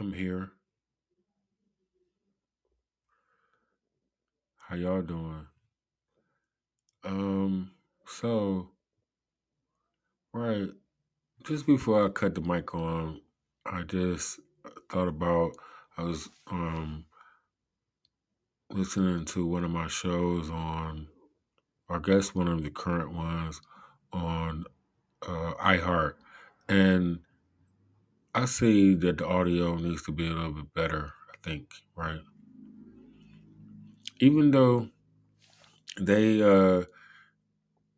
I'm here. How y'all doing? Um, so right, just before I cut the mic on, I just thought about I was um listening to one of my shows on I guess one of the current ones on uh iHeart and I see that the audio needs to be a little bit better, I think, right? Even though they uh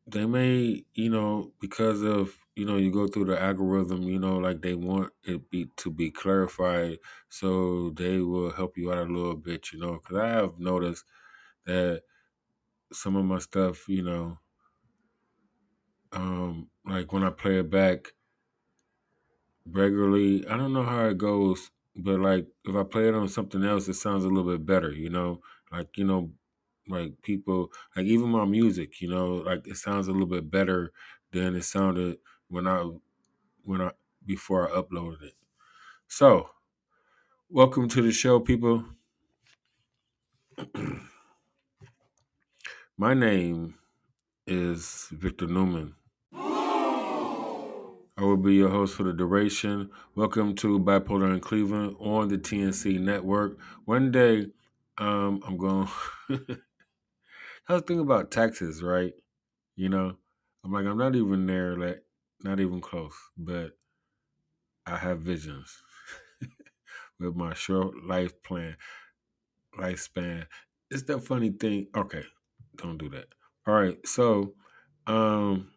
they may, you know, because of you know, you go through the algorithm, you know, like they want it be to be clarified, so they will help you out a little bit, you know, because I have noticed that some of my stuff, you know, um, like when I play it back regularly, I don't know how it goes, but like if I play it on something else, it sounds a little bit better, you know, like you know, like people, like even my music, you know, like it sounds a little bit better than it sounded when I when I before I uploaded it. So, welcome to the show, people. My name is Victor Newman. I will be your host for the duration. Welcome to Bipolar in Cleveland on the TNC network. One day, um, I'm going. I was thinking about taxes, right? You know, I'm like, I'm not even there, like, not even close, but I have visions with my short life plan, lifespan. It's that funny thing. Okay, don't do that. All right, so, um,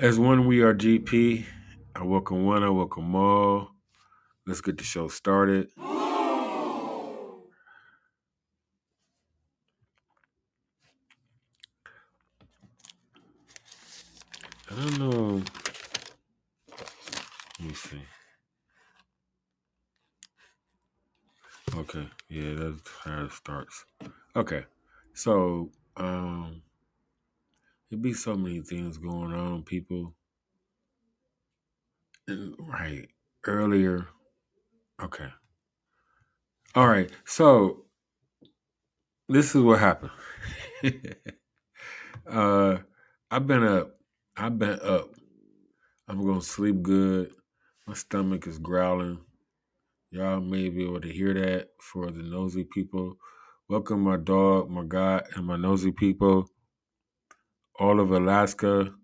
as one, we are GP. I welcome one, I welcome all. Let's get the show started. I don't know. Let me see. Okay, yeah, that's how it starts. Okay, so um, it be so many things going on, people. Right earlier. Okay. All right. So this is what happened. uh, I've been up. I've been up. I'm gonna sleep good. My stomach is growling. Y'all may be able to hear that for the nosy people. Welcome my dog, my God, and my nosy people. All of Alaska.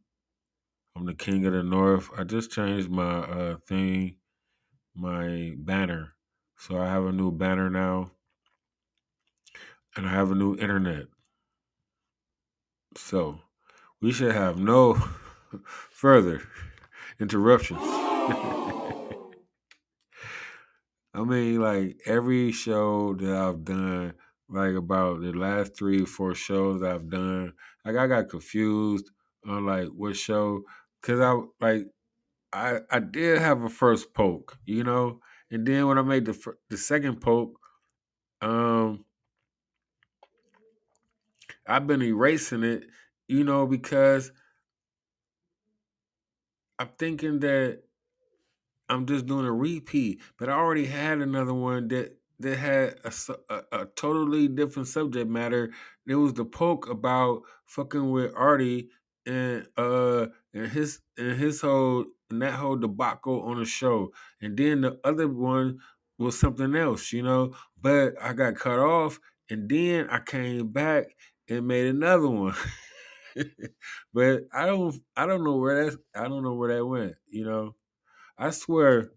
I'm the king of the north. I just changed my uh thing, my banner. So I have a new banner now. And I have a new internet. So we should have no further interruptions. I mean, like every show that I've done, like about the last three four shows I've done, like I got confused on like what show, cause I like I I did have a first poke, you know, and then when I made the the second poke, um, I've been erasing it, you know, because I'm thinking that I'm just doing a repeat, but I already had another one that that had a, a, a totally different subject matter. It was the poke about fucking with Artie and uh and his and his whole and that whole debacle on the show, and then the other one was something else, you know. But I got cut off, and then I came back and made another one. but I don't I don't know where that's I don't know where that went, you know. I swear,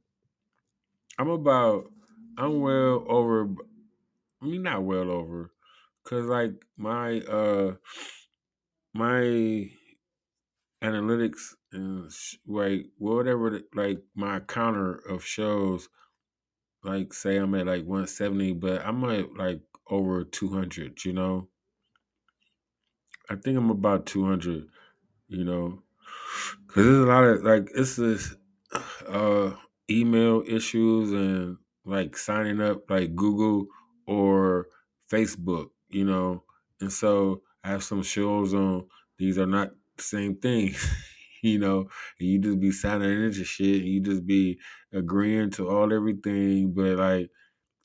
I'm about, I'm well over. I mean, not well over, cause like my uh my analytics and like whatever, like my counter of shows, like say I'm at like 170, but I'm at like over 200. You know, I think I'm about 200. You know, cause there's a lot of like it's this uh email issues and like signing up like Google or Facebook, you know. And so I have some shows on these are not the same thing. you know, and you just be signing into shit, and you just be agreeing to all everything, but like,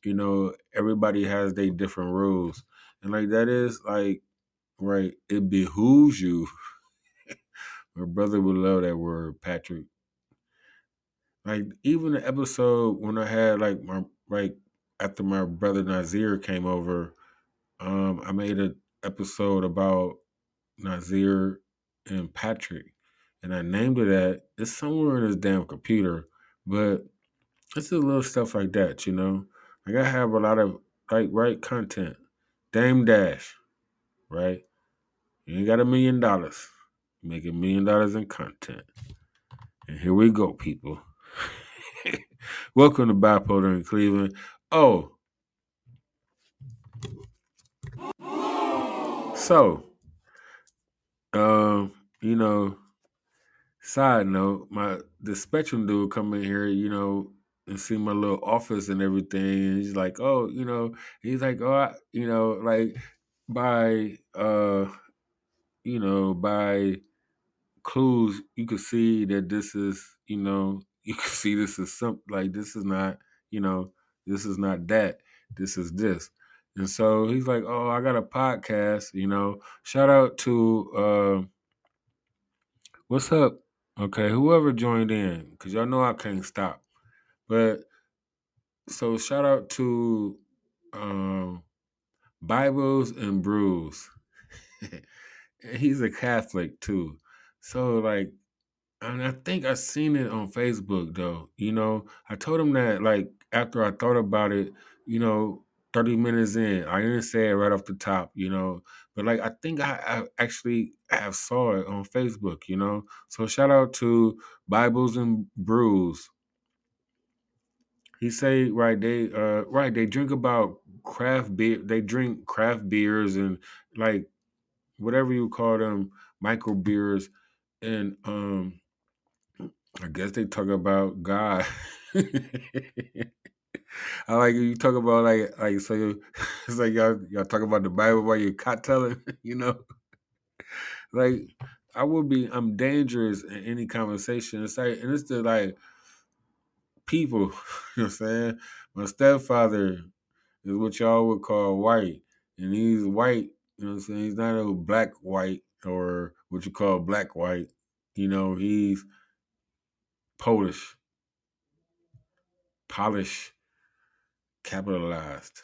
you know, everybody has their different rules, and like that is like, right? It behooves you. My brother would love that word, Patrick. Like even the episode when I had like my like after my brother Nazir came over, um, I made an episode about Nazir and Patrick, and I named it that. It's somewhere in this damn computer, but it's just little stuff like that, you know. Like I have a lot of like right content. Dame Dash, right? You ain't got a million dollars. Make a million dollars in content. And here we go, people. Welcome to Bipolar in Cleveland. Oh. So, um, you know, side note, my the Spectrum dude come in here, you know, and see my little office and everything. And he's like, oh, you know, he's like, oh, I, you know, like by uh, you know, by clues, you could see that this is, you know, you can see this is something like this is not, you know, this is not that. This is this. And so he's like, Oh, I got a podcast, you know. Shout out to uh what's up? Okay, whoever joined in, because y'all know I can't stop. But so shout out to um Bibles and Brews. he's a Catholic too. So like and I think I seen it on Facebook though. You know, I told him that like after I thought about it, you know, 30 minutes in. I didn't say it right off the top, you know. But like I think I, I actually have saw it on Facebook, you know. So shout out to Bibles and Brews. He say right they uh right they drink about craft beer they drink craft beers and like whatever you call them micro beers and um guess they talk about God. I like you talk about like like so you, it's like y'all y'all talk about the Bible while you're cot telling, you know. Like I would be I'm dangerous in any conversation. It's like and it's the like people, you know what I'm saying? My stepfather is what y'all would call white. And he's white, you know what I'm saying? He's not a black white or what you call black white. You know, he's Polish, Polish, capitalized.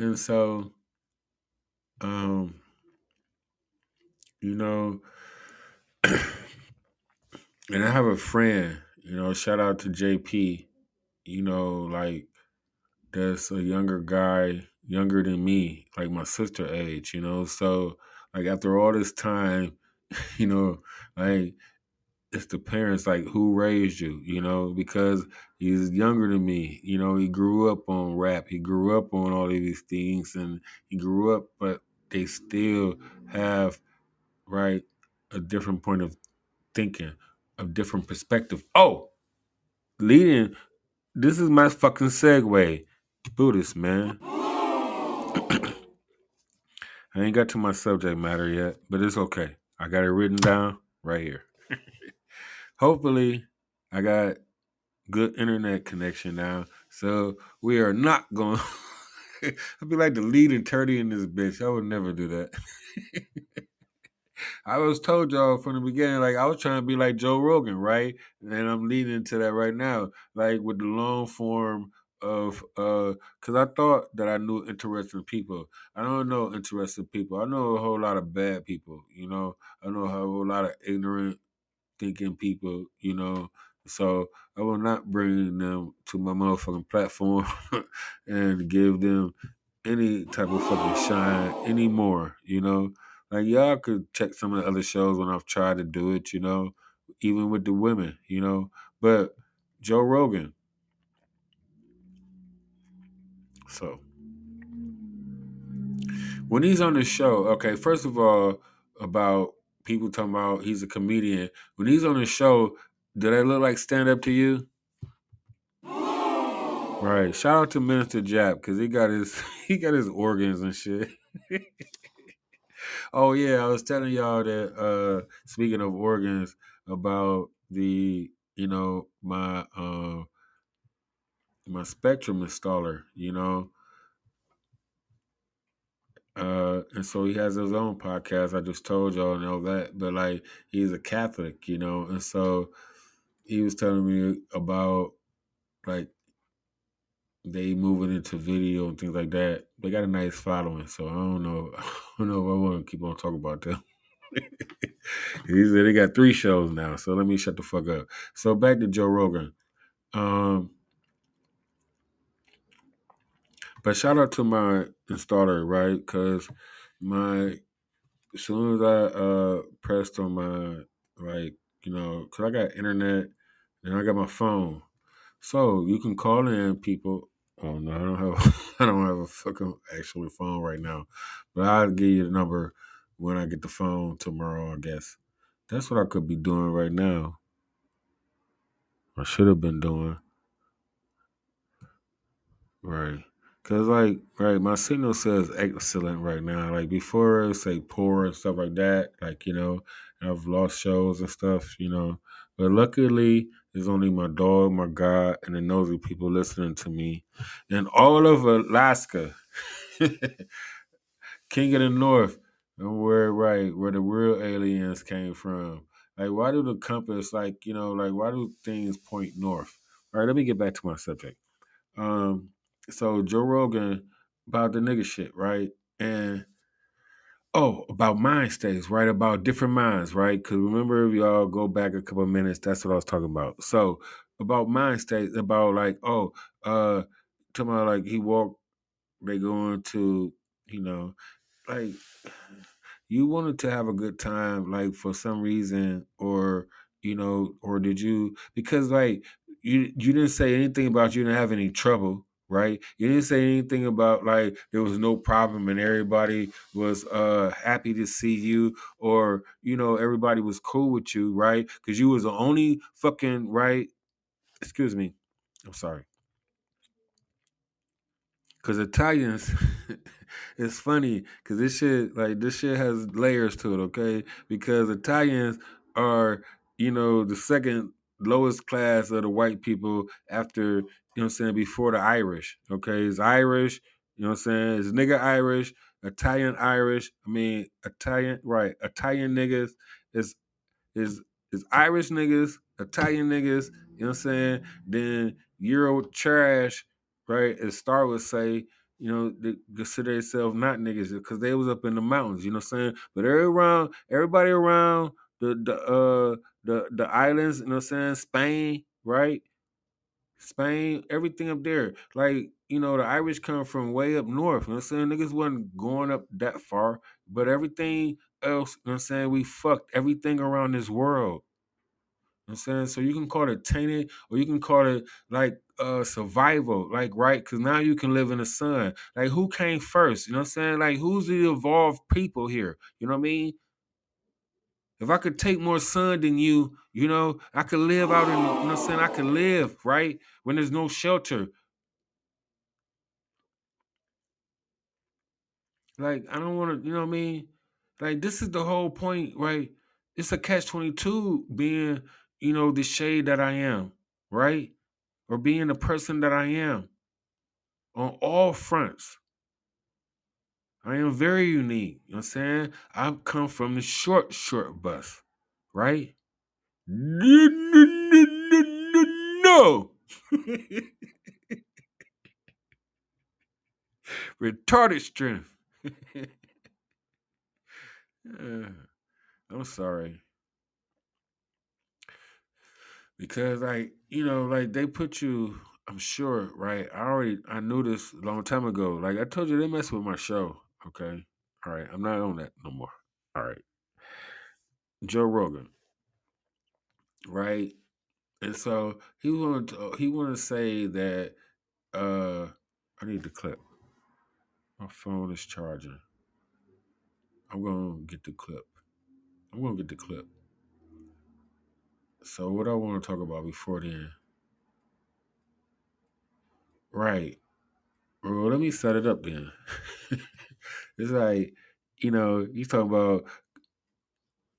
And so, um, you know, and I have a friend, you know, shout out to JP, you know, like that's a younger guy, younger than me, like my sister age, you know. So like after all this time, you know, like it's the parents like who raised you you know because he's younger than me you know he grew up on rap he grew up on all of these things and he grew up but they still have right a different point of thinking a different perspective. Oh leading this is my fucking segue. Buddhist man. I ain't got to my subject matter yet but it's okay. I got it written down right here hopefully I got good internet connection now. So we are not going I'd be like the leading turdy in this bitch. I would never do that. I was told y'all from the beginning, like I was trying to be like Joe Rogan, right? And I'm leading into that right now, like with the long form of uh because I thought that I knew interesting people. I don't know interesting people. I know a whole lot of bad people, you know. I know a whole lot of ignorant thinking people, you know. So I will not bring them to my motherfucking platform and give them any type of fucking shine anymore, you know. Like y'all could check some of the other shows when I've tried to do it, you know, even with the women, you know. But Joe Rogan. So when he's on the show, okay, first of all, about people talking about he's a comedian. When he's on the show, do they look like stand up to you? Right. Shout out to Minister Jap because he got his he got his organs and shit. oh yeah, I was telling y'all that uh speaking of organs about the you know my uh my spectrum installer, you know. Uh and so he has his own podcast. I just told y'all know that. But like he's a Catholic, you know, and so he was telling me about like they moving into video and things like that. They got a nice following, so I don't know. I don't know if I want to keep on talking about them. he said they got three shows now, so let me shut the fuck up. So back to Joe Rogan. Um, but shout out to my installer, right? Because my as soon as I uh pressed on my like you know, because I got internet and I got my phone, so you can call in people. Oh no, I don't have I don't have a fucking actual phone right now, but I'll give you the number when I get the phone tomorrow. I guess that's what I could be doing right now. I should have been doing right. Cause like right, my signal says excellent right now. Like before, it say poor and stuff like that. Like you know, I've lost shows and stuff. You know, but luckily, it's only my dog, my God, and the nosy people listening to me, and all of Alaska, King of the North, and where right where the real aliens came from. Like, why do the compass like you know like why do things point north? All right, let me get back to my subject. Um, so Joe Rogan about the nigga shit, right? And oh, about mind states, right? About different minds, right? Because remember, if y'all go back a couple minutes, that's what I was talking about. So about mind states, about like, oh, uh, talking about like he walked, they going to, you know, like you wanted to have a good time, like for some reason, or you know, or did you because like you you didn't say anything about you didn't have any trouble, right? You didn't say anything about like there was no problem and everybody was uh happy to see you, or you know, everybody was cool with you, right? Because you was the only fucking right. Excuse me, I'm sorry. Cause Italians, it's funny because this shit like this shit has layers to it, okay? Because Italians are, you know, the second lowest class of the white people after, you know I'm saying, before the Irish. Okay, it's Irish, you know I'm saying? It's nigga Irish, Italian Irish. I mean Italian, right? Italian niggas is is is Irish niggas, Italian niggas, you know what I'm saying? Then Euro trash right? As Star would say, you know, they consider themselves not niggas because they was up in the mountains, you know what I'm saying? But every around everybody around the the uh the the islands, you know what I'm saying, Spain, right? Spain, everything up there. Like, you know, the Irish come from way up north. You know what I'm saying? Niggas wasn't going up that far. But everything else, you know what I'm saying, we fucked everything around this world. You know I'm saying? So you can call it tainted or you can call it like uh survival, like right? Cause now you can live in the sun. Like who came first? You know what I'm saying? Like who's the evolved people here? You know what I mean? If I could take more sun than you, you know, I could live out in, you know what I'm saying? I could live, right? When there's no shelter. Like, I don't want to, you know what I mean? Like, this is the whole point, right? It's a catch 22 being, you know, the shade that I am, right? Or being the person that I am on all fronts. I am very unique. You know what I'm saying? I come from the short, short bus, right? No. Retarded strength. Uh, I'm sorry. Because like, you know, like they put you, I'm sure, right? I already I knew this a long time ago. Like I told you they mess with my show. Okay. All right. I'm not on that no more. All right. Joe Rogan. Right? And so he wanted to, he wanted to say that uh I need the clip. My phone is charging. I'm gonna get the clip. I'm gonna get the clip. So what I want to talk about before then. Right. Well, let me set it up then. it's like, you know, you talking about,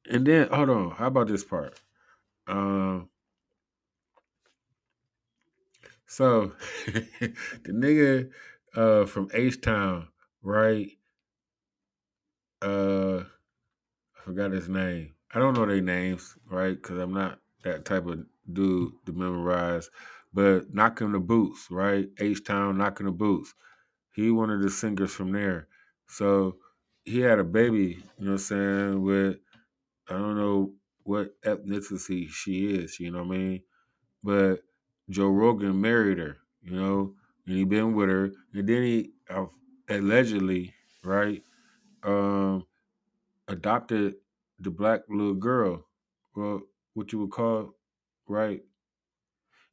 and then hold on, how about this part? Um, so the nigga uh from H Town, right? Uh, I forgot his name. I don't know their names, right? Because I'm not that type of dude to memorize. But knocking the boots, right? H Town knocking the boots. He one of the singers from there. So he had a baby, you know what I'm saying, with I don't know what ethnicity she is, you know what I mean? But Joe Rogan married her, you know, and he been with her, and then he uh, allegedly, right, um, adopted the black little girl, well, what you would call, right?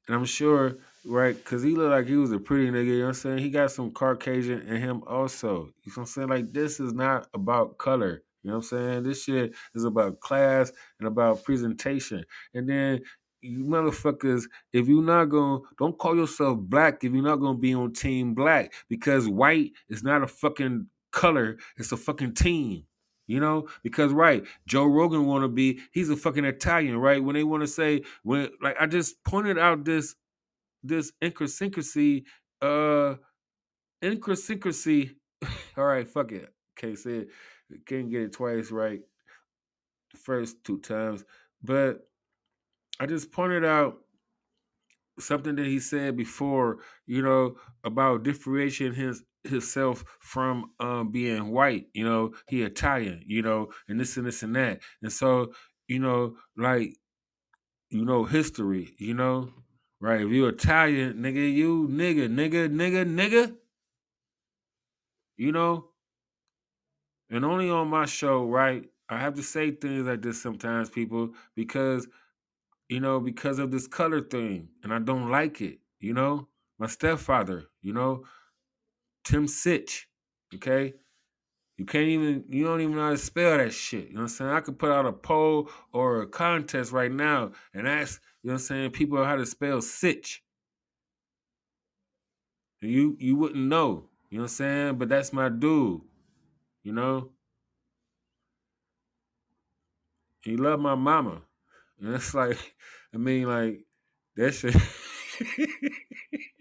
And I'm sure, right, because he looked like he was a pretty nigga, you know what I'm saying? He got some Caucasian in him also. You know what I'm saying? Like, this is not about color. You know what I'm saying? This shit is about class and about presentation. And then you motherfuckers, if you're not going, don't call yourself black if you're not going to be on team black because white is not a fucking color, it's a fucking team. You know, because right, Joe Rogan want to be, he's a fucking Italian, right? When they want to say, when like I just pointed out this this idiosyncrasy, uh idiosyncrasy. All right, fuck it. Can't say it. Can't get it twice right. The first two times. But I just pointed out something that he said before, you know, about differentiating his himself from um being white, you know, he Italian, you know, and this and this and that. And so, you know, like, you know, history, you know, right? If you Italian, nigga, you nigga, nigga, nigga, nigga, you know, and only on my show, right? I have to say things like this sometimes, people, because you know, because of this color thing, and I don't like it. You know, my stepfather, you know, Tim Sitch, okay. You can't even, you don't even know how to spell that shit. You know what I'm saying? I could put out a poll or a contest right now and ask, you know what I'm saying, people how to spell Sitch. You you wouldn't know. You know what I'm saying? But that's my dude. You know? He loved my mama. And it's like, I mean, like, that shit.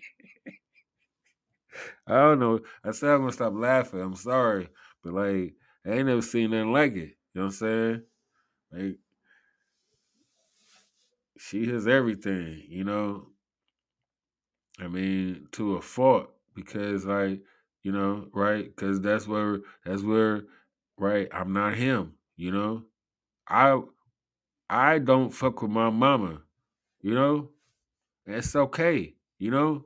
I don't know. I said I'm gonna stop laughing. I'm sorry. But like, I ain't never seen nothing like it. You know what I'm saying? Like, she has everything, you know. I mean, to a fault because, like, you know, right? Because that's where that's where, right? I'm not him, you know. I I don't fuck with my mama, you know. That's okay, you know.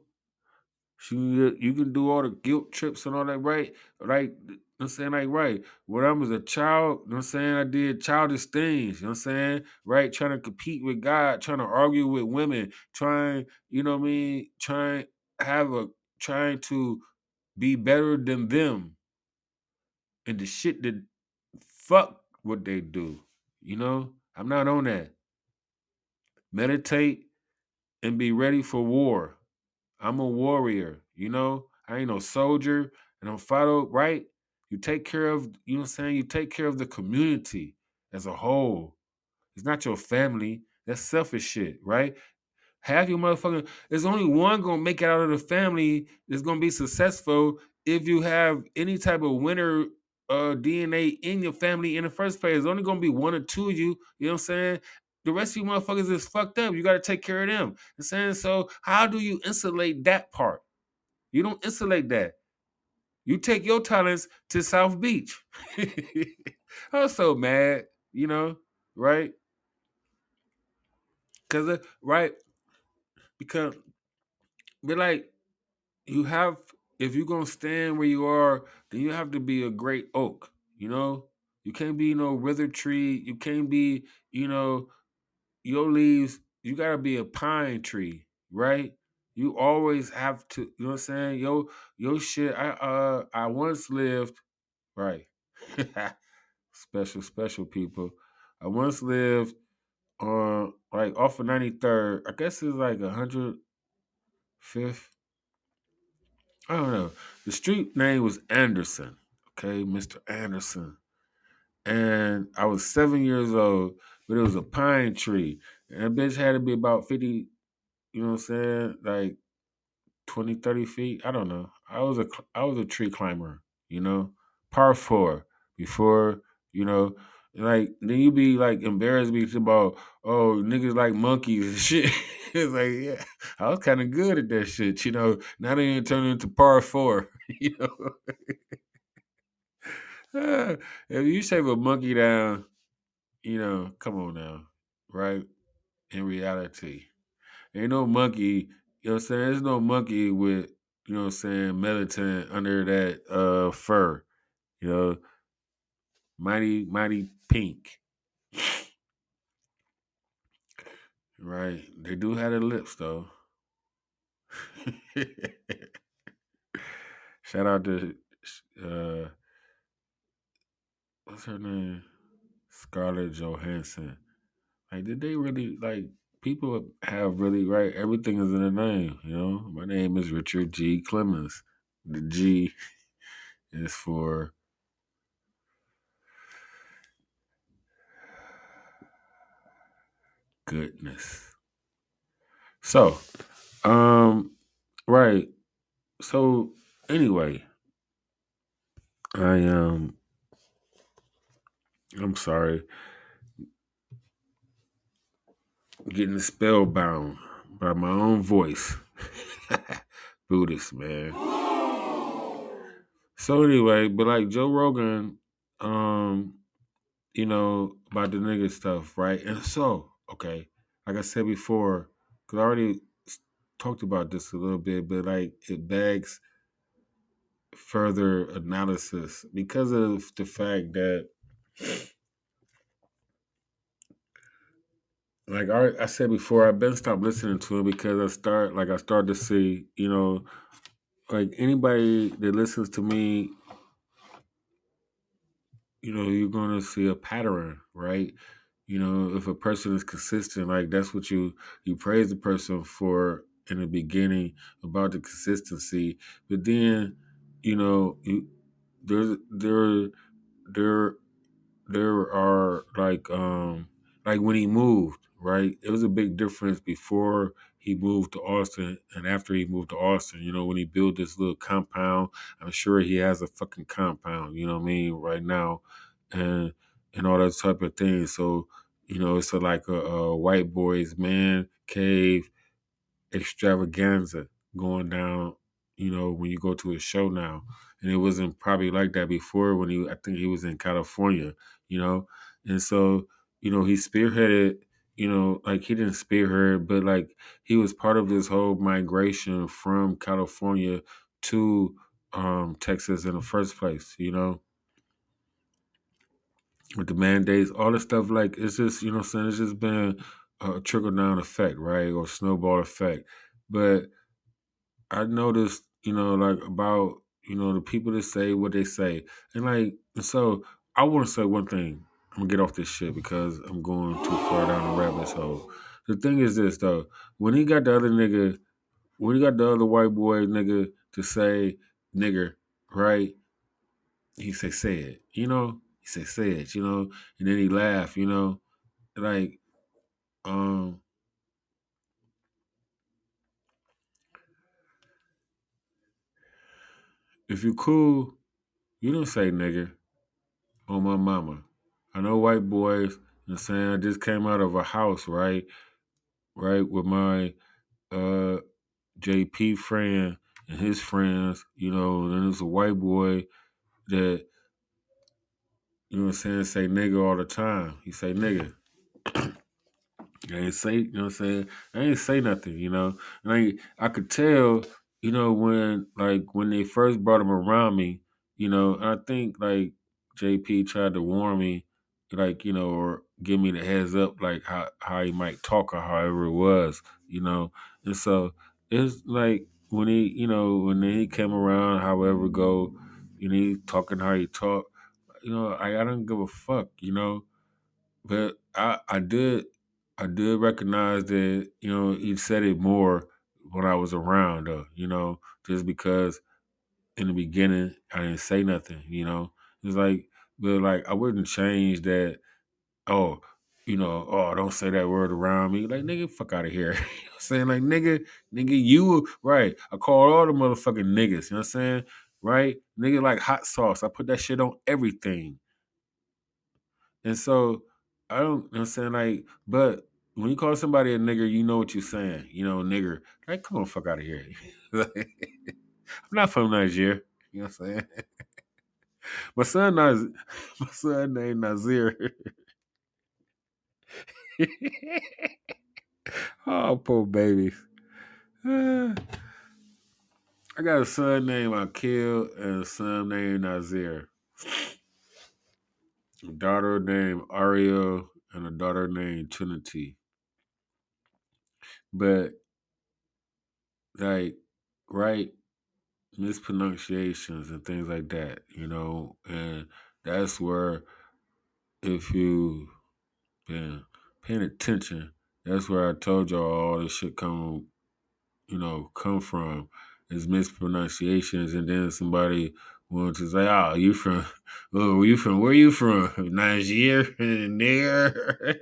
She, uh, you can do all the guilt trips and all that, right? Right? I'm saying like right. When I was a child, you know what I'm saying? I did childish things, you know what I'm saying? Right? Trying to compete with God, trying to argue with women, trying, you know what I mean, trying have a trying to be better than them. And the shit that fuck what they do. You know? I'm not on that. Meditate and be ready for war. I'm a warrior, you know? I ain't no soldier and I'm follow right? You take care of, you know what I'm saying? You take care of the community as a whole. It's not your family. That's selfish shit, right? Half your motherfucking there's only one gonna make it out of the family that's gonna be successful if you have any type of winner uh DNA in your family in the first place. There's only gonna be one or two of you, you know what I'm saying? The rest of you motherfuckers is fucked up. You gotta take care of them. I'm saying so how do you insulate that part? You don't insulate that. You take your talents to South Beach. I'm so mad, you know, right? Cause uh, right, because but like you have if you're gonna stand where you are, then you have to be a great oak, you know? You can't be no withered tree. You can't be, you know, your leaves, you gotta be a pine tree, right? You always have to, you know what I'm saying? Yo, yo shit. I uh I once lived, right. special, special people. I once lived on like off of 93rd. I guess it's like a hundred fifth. I don't know. The street name was Anderson. Okay, Mr. Anderson. and I was seven years old, but it was a pine tree. And that bitch had to be about 50, you know what I'm saying? Like 20, 30 feet. I don't know. I was a I was a tree climber, you know. Par four before, you know, like then you be like embarrassed me about oh niggas like monkeys and shit. it's like yeah, I was kind of good at that shit, you know. Now they ain't turning into par four, you know. if you shave a monkey down, you know, come on now, right? In reality, ain't no monkey. You know what I'm saying? There's no monkey with you know what I'm saying melatonin under that uh fur. You know, mighty mighty pink. Right? They do have the lips though. Shout out to uh what's her name? Scarlett Johansson. Like, did they really like people have really right? Everything is in a name, you know. My name is Richard G. Clemens. The G is for goodness. So, um, right. So anyway, I um, I'm sorry, getting spellbound by my own voice. Buddhist man. So anyway, but like Joe Rogan, um, you know about the nigga stuff, right? And so, okay, like I said before, because I already talked about this a little bit, but like it begs further analysis because of the fact that like I, I said before, I've been stopped listening to him because I start like I start to see, you know, like anybody that listens to me, you know, you're gonna see a pattern, right? You know, if a person is consistent, like that's what you you praise the person for in the beginning about the consistency, but then, you know, you there's there there there are like um like when he moved, right? It was a big difference before he moved to Austin and after he moved to Austin. You know, when he built this little compound, I'm sure he has a fucking compound, you know what I mean, right now. And and all that type of thing. So, you know, it's a, like a, a white boy's man cave extravaganza going down, you know, when you go to a show now. And it wasn't probably like that before when he I think he was in California, you know. And so, you know, he spearheaded, you know, like he didn't spearhead, but like he was part of this whole migration from California to um Texas in the first place, you know. With the mandates, all the stuff like it's just, you know saying, it's just been a trickle down effect, right? Or snowball effect. But I noticed, you know, like about, you know, the people that say what they say. And like, so I want to say one thing. I'm gonna get off this shit because I'm going too far down the rabbit hole. The thing is this though, when he got the other nigga, when he got the other white boy nigga to say nigger, right? He say say it, you know? He say say it, you know? And then he laugh, you know? Like, um, if you cool, you don't say nigger on my mama. I know white boys, know saying, I just came out of a house, right? Right, with my uh JP friend and his friends, you know, and then there's a white boy that, you know what I'm saying, say nigga all the time. He say nigga. I ain't say, you know what I'm saying? I ain't say nothing, you know. And I I could tell, you know, when like when they first brought him around me, you know, I think like JP tried to warn me, like, you know, or give me the heads up like how, how he might talk or however it was, you know. And so it's like when he, you know, when he came around, however go, you know, he talking how he talk, you know, I, I don't give a fuck, you know. But I I did I did recognize that, you know, he said it more when I was around though, you know, just because in the beginning I didn't say nothing, you know. It's like But like I wouldn't change that. Oh, you know, oh, don't say that word around me. Like nigga, fuck out of here. you know what I'm saying? Like nigga, nigga, you right. I call all the motherfucking niggas, you know what I'm saying? Right? Nigga like hot sauce. I put that shit on everything. And so I don't you know what I'm saying, like, but when you call somebody a nigger, you know what you're saying. You know, nigger. Like, come on, fuck out of here. I'm not from Nigeria. You know what I'm saying? My son Naz my son named Nazir. oh, poor babies. I got a son named Akil and a son named Nazir. A daughter named Ariel and a daughter named Trinity. But like right mispronunciations and things like that, you know, and that's where if you been paying attention, that's where I told y'all all this shit come you know, come from is mispronunciations and then somebody wants to say, Oh, you from oh, you from where you from? Nigeria nigger.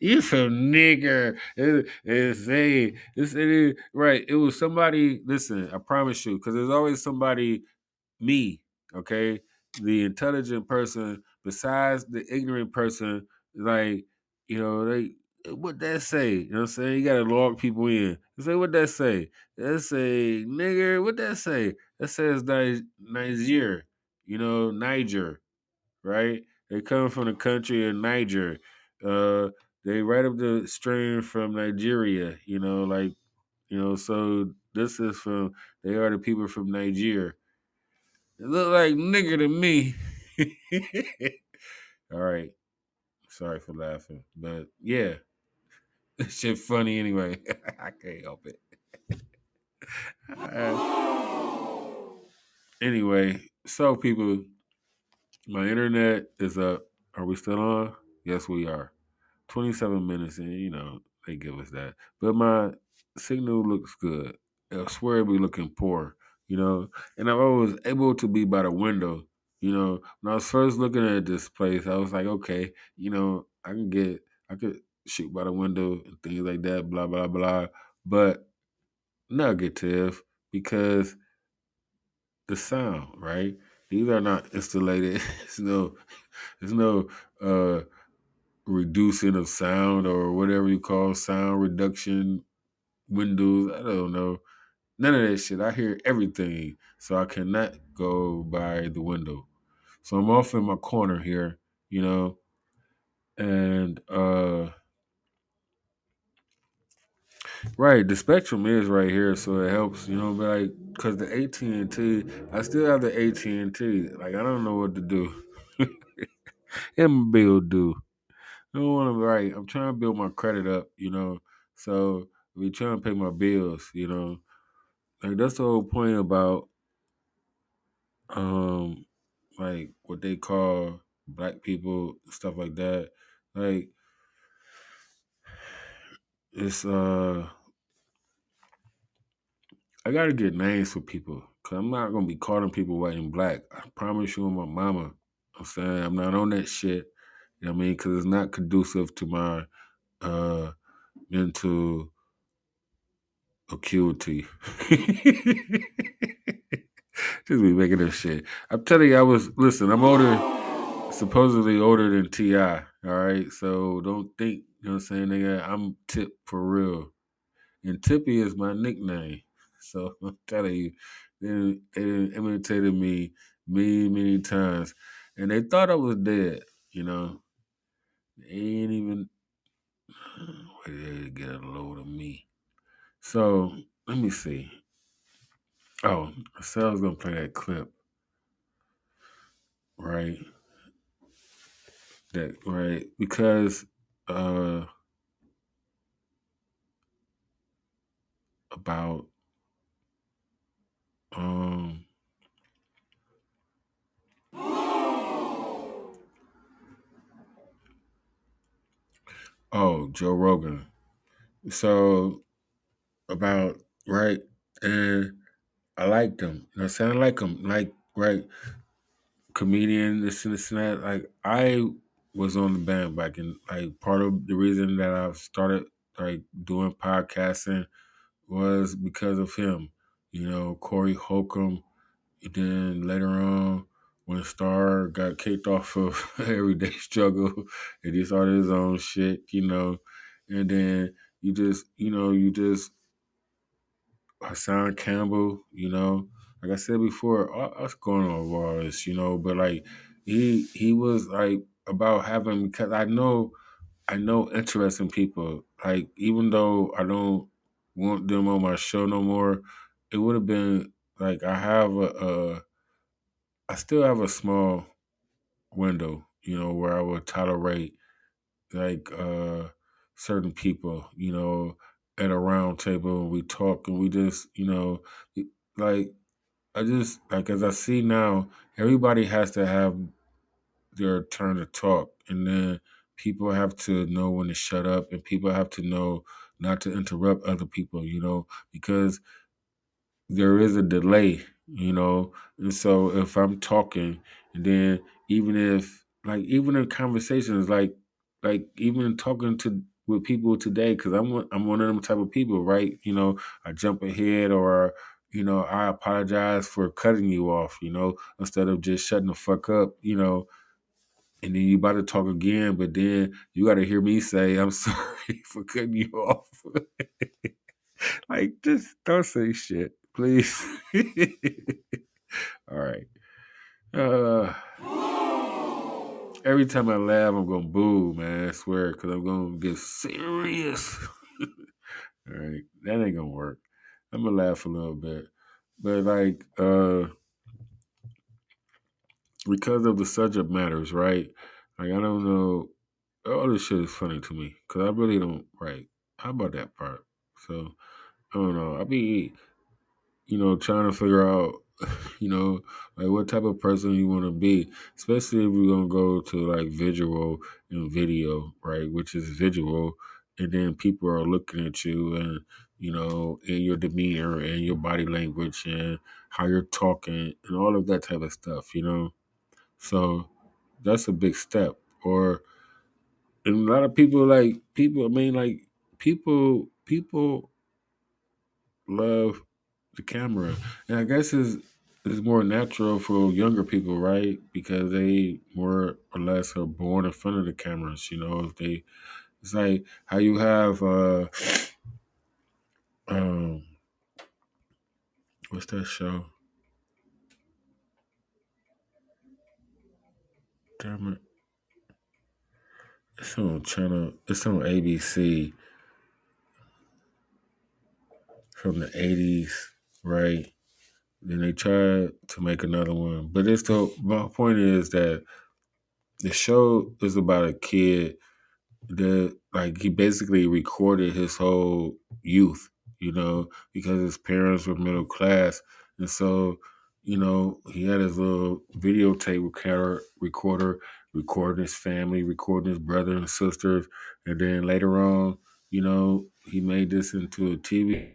You from nigger. It, it's a it's it is right. It was somebody, listen, I promise you, because there's always somebody, me, okay, the intelligent person besides the ignorant person, like, you know, they what that say? You know what I'm saying? You gotta log people in. Say what that say? That say nigger, what that say? That says Niger, you know, Niger, right? They come from the country of Niger. Uh they right up the stream from Nigeria, you know, like you know, so this is from they are the people from Nigeria. It look like nigger to me. All right. Sorry for laughing. But yeah. this shit funny anyway. I can't help it. Anyway, so people, my internet is up. Are we still on? Yes, we are. 27 minutes in, you know, they give us that. But my signal looks good. I swear it be looking poor, you know. And I was able to be by the window, you know. When I was first looking at this place, I was like, okay, you know, I can get, I could shoot by the window and things like that, blah, blah, blah. But negative because the sound, right? These are not insulated. There's no, there's no uh reducing of sound or whatever you call sound reduction windows. I don't know. None of that shit. I hear everything. So I cannot go by the window. So I'm off in my corner here, you know, and uh right, the spectrum is right here, so it helps, you know, but like cause the AT and T, I still have the AT and T. Like I don't know what to do. and bill do. Don't want to right. I'm trying to build my credit up, you know. So we trying to pay my bills, you know. Like that's the whole point about um like what they call black people stuff like that. Like it's uh I gotta get names for people because I'm not gonna be calling people white and black. I promise you, and my mama. I'm saying I'm not on that shit. You know I mean? Because it's not conducive to my uh mental acuity. Just be making this shit. I'm telling you, I was listen. I'm older, supposedly older than Ti. All right, so don't think you know what I'm saying, nigga. I'm Tip for real, and Tippy is my nickname. So I'm telling you, they, they imitated me many, many times, and they thought I was dead. You know, they ain't even get a load of me. So let me see. Oh, was gonna play that clip, right? That right because uh about um oh Joe Rogan. So about right and I liked him. You know, I like him. Like right, comedian, this and this and that. Like I was on the bandwagon. Like part of the reason that I've started like doing podcasting was because of him. You know, Corey Holcomb. And then later on, when Star got kicked off of Everyday Struggle and he started his own shit, you know, and then you just, you know, you just Hassan Campbell, you know, like I said before, I, us going on bars, you know, but like he he was like about having because I know I know interesting people. Like even though I don't want them on my show no more, it would have been like I have a, a I still have a small window, you know, where I would tolerate like uh certain people, you know, at a round table and we talk and we just, you know, like I just like as I see now, everybody has to have their turn to talk and then people have to know when to shut up and people have to know not to interrupt other people, you know, because there is a delay, you know. And so if I'm talking and then even if like even in conversations like like even talking to with people today because I'm one- I'm one of them type of people, right? You know, I jump ahead or you know I apologize for cutting you off, you know, instead of just shutting the fuck up, you know. And then you about to talk again, but then you got to hear me say, "I'm sorry for cutting you off." like, just don't say shit, please. All right. Uh, every time I laugh, I'm gonna boo, man. I swear, because I'm gonna get serious. All right, that ain't gonna work. I'm gonna laugh a little bit, but like, uh, because of the subject matters, right? Like, I don't know. All this shit is funny to me because I really don't. Right? How about that part? So I don't know. I be, you know, trying to figure out, you know, like what type of person you want to be, especially if you're gonna go to like visual and video, right? Which is visual, and then people are looking at you and you know, in your demeanor and your body language and how you're talking and all of that type of stuff, you know. So that's a big step. Or and a lot of people like people. I mean, like people people love the camera, and I guess it's it's more natural for younger people, right? Because they more or less are born in front of the cameras. You know, if they it's like how you have uh um what's that show? Damn it. It's on channel it's on ABC from the eighties, right? Then they tried to make another one. But it's the my point is that the show is about a kid that like he basically recorded his whole youth, you know, because his parents were middle class. And so, you know, he had his little videotape recorder recorder recording his family, recording his brother and sisters, and then later on, you know, he made this into a TV